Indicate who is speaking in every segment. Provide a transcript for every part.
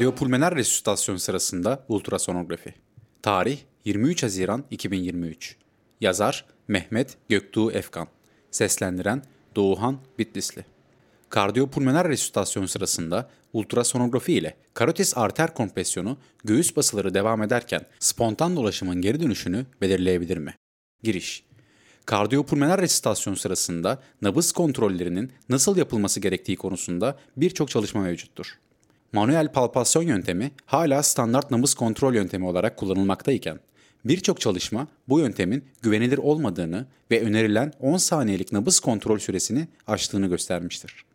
Speaker 1: Kardiyopulmoner resüsitasyon sırasında ultrasonografi. Tarih 23 Haziran 2023. Yazar Mehmet Göktuğ Efkan. Seslendiren Doğuhan Bitlisli. Kardiyopulmoner resüsitasyon sırasında ultrasonografi ile karotis arter kompresyonu göğüs basıları devam ederken spontan dolaşımın geri dönüşünü belirleyebilir mi? Giriş Kardiyopulmoner resüsitasyon sırasında nabız kontrollerinin nasıl yapılması gerektiği konusunda birçok çalışma mevcuttur. Manuel palpasyon yöntemi hala standart nabız kontrol yöntemi olarak kullanılmaktayken, birçok çalışma bu yöntemin güvenilir olmadığını ve önerilen 10 saniyelik nabız kontrol süresini aştığını göstermiştir.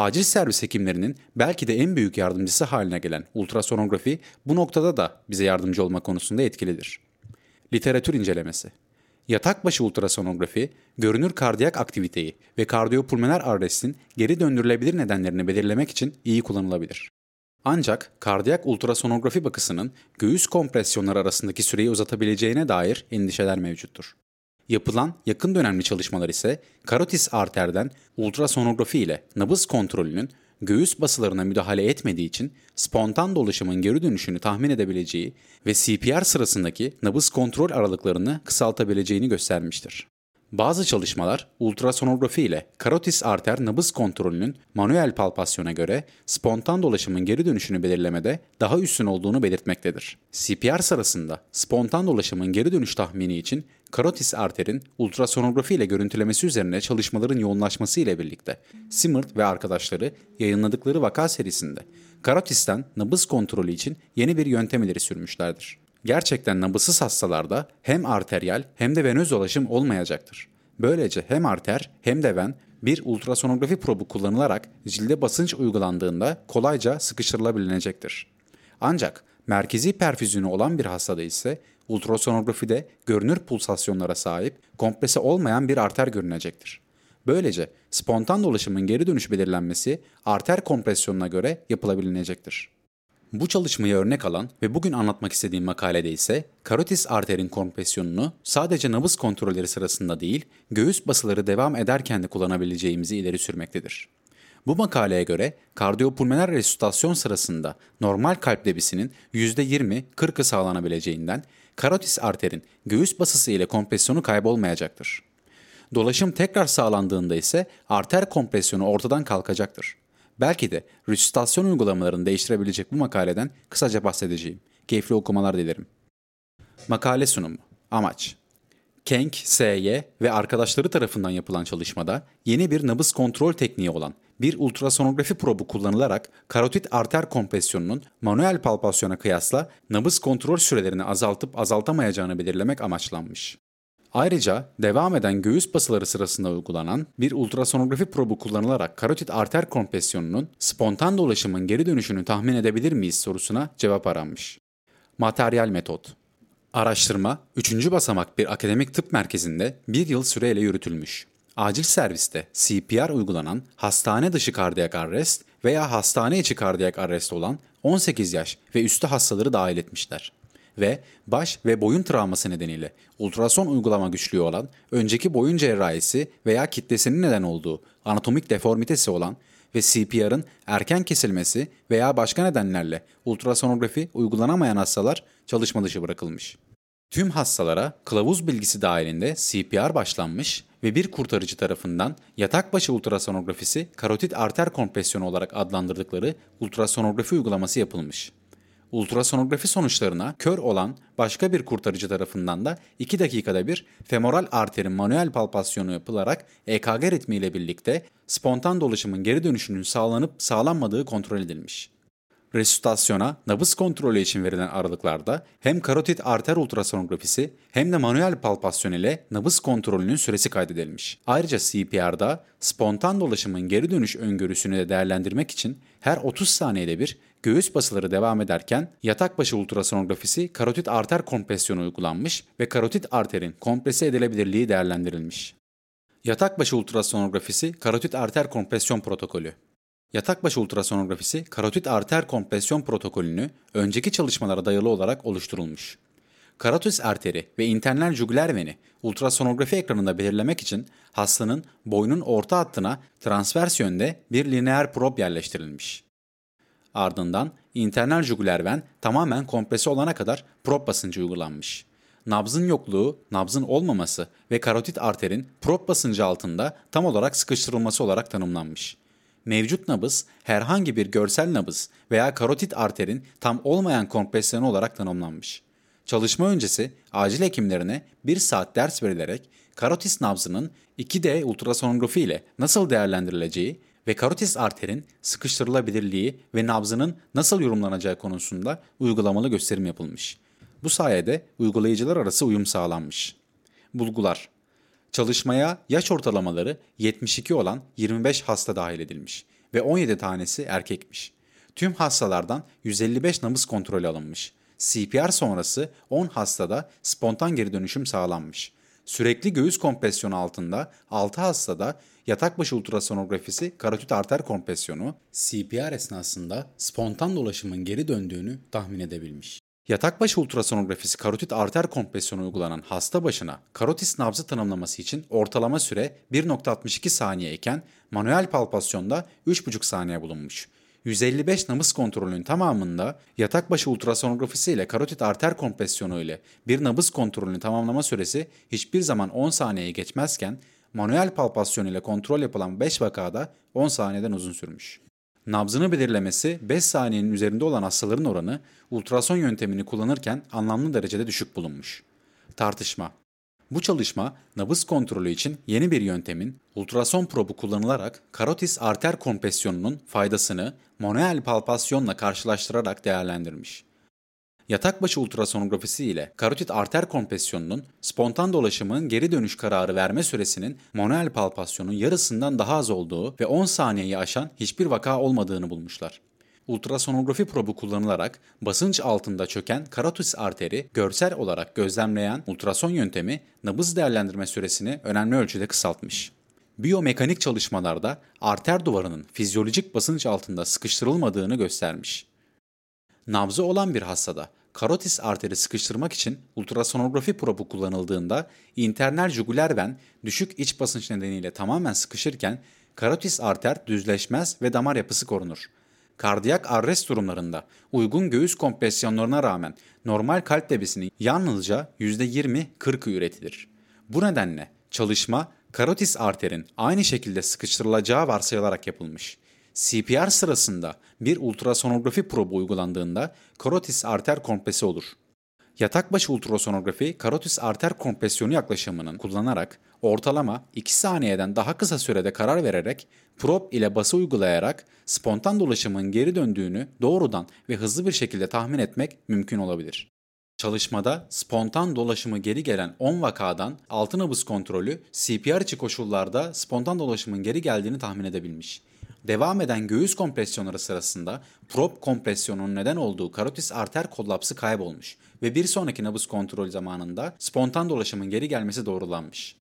Speaker 1: Acil servis hekimlerinin belki de en büyük yardımcısı haline gelen ultrasonografi bu noktada da bize yardımcı olma konusunda etkilidir. Literatür incelemesi Yatak başı ultrasonografi, görünür kardiyak aktiviteyi ve kardiyopulmoner arrestin geri döndürülebilir nedenlerini belirlemek için iyi kullanılabilir. Ancak kardiyak ultrasonografi bakısının göğüs kompresyonları arasındaki süreyi uzatabileceğine dair endişeler mevcuttur. Yapılan yakın dönemli çalışmalar ise karotis arterden ultrasonografi ile nabız kontrolünün göğüs basılarına müdahale etmediği için spontan dolaşımın geri dönüşünü tahmin edebileceği ve CPR sırasındaki nabız kontrol aralıklarını kısaltabileceğini göstermiştir. Bazı çalışmalar ultrasonografi ile karotis arter nabız kontrolünün manuel palpasyona göre spontan dolaşımın geri dönüşünü belirlemede daha üstün olduğunu belirtmektedir. CPR sırasında spontan dolaşımın geri dönüş tahmini için karotis arterin ultrasonografi ile görüntülemesi üzerine çalışmaların yoğunlaşması ile birlikte Simmert ve arkadaşları yayınladıkları vaka serisinde karotisten nabız kontrolü için yeni bir yöntem ileri sürmüşlerdir. Gerçekten nabızsız hastalarda hem arteriyel hem de venöz dolaşım olmayacaktır. Böylece hem arter hem de ven bir ultrasonografi probu kullanılarak cilde basınç uygulandığında kolayca sıkıştırılabilecektir. Ancak merkezi perfüzyonu olan bir hastada ise ultrasonografide görünür pulsasyonlara sahip komprese olmayan bir arter görünecektir. Böylece spontan dolaşımın geri dönüş belirlenmesi arter kompresyonuna göre yapılabilecektir. Bu çalışmayı örnek alan ve bugün anlatmak istediğim makalede ise karotis arterin kompresyonunu sadece nabız kontrolleri sırasında değil, göğüs basıları devam ederken de kullanabileceğimizi ileri sürmektedir. Bu makaleye göre kardiyopulmoner resüsitasyon sırasında normal kalp debisinin %20-40'ı sağlanabileceğinden karotis arterin göğüs basısı ile kompresyonu kaybolmayacaktır. Dolaşım tekrar sağlandığında ise arter kompresyonu ortadan kalkacaktır. Belki de resüsitasyon uygulamalarını değiştirebilecek bu makaleden kısaca bahsedeceğim. Keyifli okumalar dilerim. Makale sunumu Amaç Kenk, S.Y. ve arkadaşları tarafından yapılan çalışmada yeni bir nabız kontrol tekniği olan bir ultrasonografi probu kullanılarak karotit arter kompresyonunun manuel palpasyona kıyasla nabız kontrol sürelerini azaltıp azaltamayacağını belirlemek amaçlanmış. Ayrıca devam eden göğüs basıları sırasında uygulanan bir ultrasonografi probu kullanılarak karotit arter kompresyonunun spontan dolaşımın geri dönüşünü tahmin edebilir miyiz sorusuna cevap aranmış. Materyal metot Araştırma, 3. basamak bir akademik tıp merkezinde bir yıl süreyle yürütülmüş. Acil serviste CPR uygulanan hastane dışı kardiyak arrest veya hastane içi kardiyak arrest olan 18 yaş ve üstü hastaları dahil etmişler ve baş ve boyun travması nedeniyle ultrason uygulama güçlüğü olan, önceki boyun cerrahisi veya kitlesinin neden olduğu anatomik deformitesi olan ve CPR'ın erken kesilmesi veya başka nedenlerle ultrasonografi uygulanamayan hastalar çalışma dışı bırakılmış. Tüm hastalara kılavuz bilgisi dahilinde CPR başlanmış ve bir kurtarıcı tarafından yatak başı ultrasonografisi karotit arter kompresyonu olarak adlandırdıkları ultrasonografi uygulaması yapılmış. Ultrasonografi sonuçlarına kör olan başka bir kurtarıcı tarafından da 2 dakikada bir femoral arterin manuel palpasyonu yapılarak EKG ritmi ile birlikte spontan dolaşımın geri dönüşünün sağlanıp sağlanmadığı kontrol edilmiş. Resütasyona nabız kontrolü için verilen aralıklarda hem karotit arter ultrasonografisi hem de manuel palpasyon ile nabız kontrolünün süresi kaydedilmiş. Ayrıca CPR'da spontan dolaşımın geri dönüş öngörüsünü de değerlendirmek için her 30 saniyede bir göğüs basıları devam ederken yatak başı ultrasonografisi karotit arter kompresyonu uygulanmış ve karotit arterin komprese edilebilirliği değerlendirilmiş. Yatak başı ultrasonografisi karotit arter kompresyon protokolü Yatakbaşı ultrasonografisi karotit arter kompresyon protokolünü önceki çalışmalara dayalı olarak oluşturulmuş. Karotis arteri ve internal jugüler veni ultrasonografi ekranında belirlemek için hastanın boynun orta hattına transvers yönde bir lineer prob yerleştirilmiş. Ardından internal jugüler ven tamamen kompresi olana kadar prob basıncı uygulanmış. Nabzın yokluğu, nabzın olmaması ve karotit arterin prob basıncı altında tam olarak sıkıştırılması olarak tanımlanmış. Mevcut nabız herhangi bir görsel nabız veya karotit arterin tam olmayan kompresyonu olarak tanımlanmış. Çalışma öncesi acil hekimlerine 1 saat ders verilerek karotis nabzının 2D ultrasonografi ile nasıl değerlendirileceği ve karotis arterin sıkıştırılabilirliği ve nabzının nasıl yorumlanacağı konusunda uygulamalı gösterim yapılmış. Bu sayede uygulayıcılar arası uyum sağlanmış. Bulgular Çalışmaya yaş ortalamaları 72 olan 25 hasta dahil edilmiş ve 17 tanesi erkekmiş. Tüm hastalardan 155 nabız kontrolü alınmış. CPR sonrası 10 hastada spontan geri dönüşüm sağlanmış. Sürekli göğüs kompresyonu altında 6 hastada yatak başı ultrasonografisi karotit arter kompresyonu CPR esnasında spontan dolaşımın geri döndüğünü tahmin edebilmiş. Yatak başı ultrasonografisi karotit arter kompresyonu uygulanan hasta başına karotis nabzı tanımlaması için ortalama süre 1.62 saniye iken manuel palpasyonda 3.5 saniye bulunmuş. 155 nabız kontrolünün tamamında yatak başı ultrasonografisi ile karotit arter kompresyonu ile bir nabız kontrolünü tamamlama süresi hiçbir zaman 10 saniyeyi geçmezken manuel palpasyon ile kontrol yapılan 5 vakada 10 saniyeden uzun sürmüş. Nabzını belirlemesi 5 saniyenin üzerinde olan hastaların oranı ultrason yöntemini kullanırken anlamlı derecede düşük bulunmuş. Tartışma Bu çalışma nabız kontrolü için yeni bir yöntemin ultrason probu kullanılarak karotis arter kompresyonunun faydasını manuel palpasyonla karşılaştırarak değerlendirmiş. Yatak başı ultrasonografisi ile karotit arter kompresyonunun spontan dolaşımın geri dönüş kararı verme süresinin manuel palpasyonun yarısından daha az olduğu ve 10 saniyeyi aşan hiçbir vaka olmadığını bulmuşlar. Ultrasonografi probu kullanılarak basınç altında çöken karotis arteri görsel olarak gözlemleyen ultrason yöntemi nabız değerlendirme süresini önemli ölçüde kısaltmış. Biyomekanik çalışmalarda arter duvarının fizyolojik basınç altında sıkıştırılmadığını göstermiş. Nabzı olan bir hastada karotis arteri sıkıştırmak için ultrasonografi probu kullanıldığında internal jugüler ven düşük iç basınç nedeniyle tamamen sıkışırken karotis arter düzleşmez ve damar yapısı korunur. Kardiyak arrest durumlarında uygun göğüs kompresyonlarına rağmen normal kalp debisinin yalnızca %20-40'ı üretilir. Bu nedenle çalışma karotis arterin aynı şekilde sıkıştırılacağı varsayılarak yapılmış. CPR sırasında bir ultrasonografi probu uygulandığında karotis arter kompresi olur. Yatak başı ultrasonografi karotis arter kompresyonu yaklaşımının kullanarak ortalama 2 saniyeden daha kısa sürede karar vererek prob ile bası uygulayarak spontan dolaşımın geri döndüğünü doğrudan ve hızlı bir şekilde tahmin etmek mümkün olabilir. Çalışmada spontan dolaşımı geri gelen 10 vakadan 6 nabız kontrolü CPR içi koşullarda spontan dolaşımın geri geldiğini tahmin edebilmiş. Devam eden göğüs kompresyonları sırasında prob kompresyonunun neden olduğu karotis arter kollapsı kaybolmuş ve bir sonraki nabız kontrol zamanında spontan dolaşımın geri gelmesi doğrulanmış.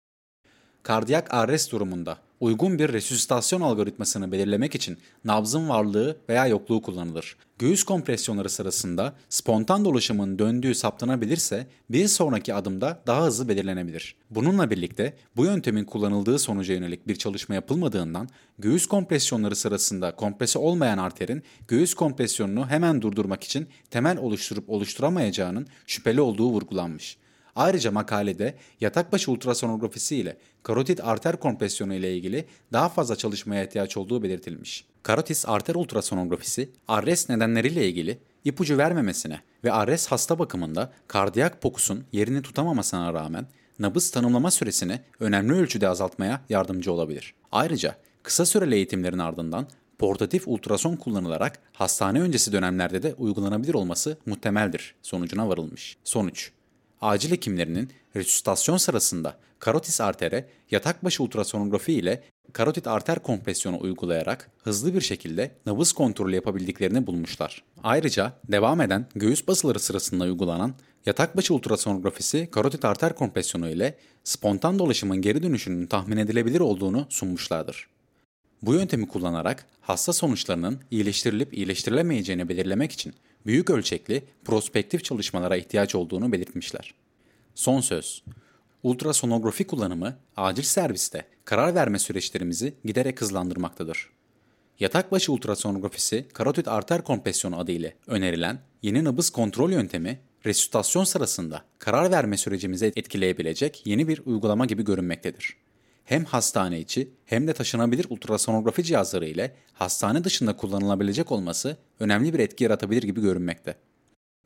Speaker 1: Kardiyak arrest durumunda uygun bir resüsitasyon algoritmasını belirlemek için nabzın varlığı veya yokluğu kullanılır. Göğüs kompresyonları sırasında spontan dolaşımın döndüğü saptanabilirse bir sonraki adımda daha hızlı belirlenebilir. Bununla birlikte bu yöntemin kullanıldığı sonuca yönelik bir çalışma yapılmadığından göğüs kompresyonları sırasında kompresi olmayan arterin göğüs kompresyonunu hemen durdurmak için temel oluşturup oluşturamayacağının şüpheli olduğu vurgulanmış. Ayrıca makalede yatak başı ultrasonografisi ile karotit arter kompresyonu ile ilgili daha fazla çalışmaya ihtiyaç olduğu belirtilmiş. Karotis arter ultrasonografisi, arrest nedenleriyle ilgili ipucu vermemesine ve arrest hasta bakımında kardiyak pokusun yerini tutamamasına rağmen nabız tanımlama süresini önemli ölçüde azaltmaya yardımcı olabilir. Ayrıca kısa süreli eğitimlerin ardından portatif ultrason kullanılarak hastane öncesi dönemlerde de uygulanabilir olması muhtemeldir sonucuna varılmış. Sonuç acil hekimlerinin resüsitasyon sırasında karotis artere yatak başı ultrasonografi ile karotit arter kompresyonu uygulayarak hızlı bir şekilde nabız kontrolü yapabildiklerini bulmuşlar. Ayrıca devam eden göğüs basıları sırasında uygulanan yatak başı ultrasonografisi karotit arter kompresyonu ile spontan dolaşımın geri dönüşünün tahmin edilebilir olduğunu sunmuşlardır. Bu yöntemi kullanarak hasta sonuçlarının iyileştirilip iyileştirilemeyeceğini belirlemek için büyük ölçekli prospektif çalışmalara ihtiyaç olduğunu belirtmişler. Son söz. Ultrasonografi kullanımı acil serviste karar verme süreçlerimizi giderek hızlandırmaktadır. Yatak başı ultrasonografisi karotid arter kompresyonu adı ile önerilen yeni nabız kontrol yöntemi resüsitasyon sırasında karar verme sürecimizi etkileyebilecek yeni bir uygulama gibi görünmektedir. Hem hastane içi hem de taşınabilir ultrasonografi cihazları ile hastane dışında kullanılabilecek olması önemli bir etki yaratabilir gibi görünmekte.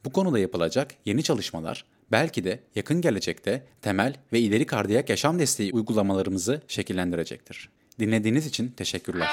Speaker 1: Bu konuda yapılacak yeni çalışmalar belki de yakın gelecekte temel ve ileri kardiyak yaşam desteği uygulamalarımızı şekillendirecektir. Dinlediğiniz için teşekkürler.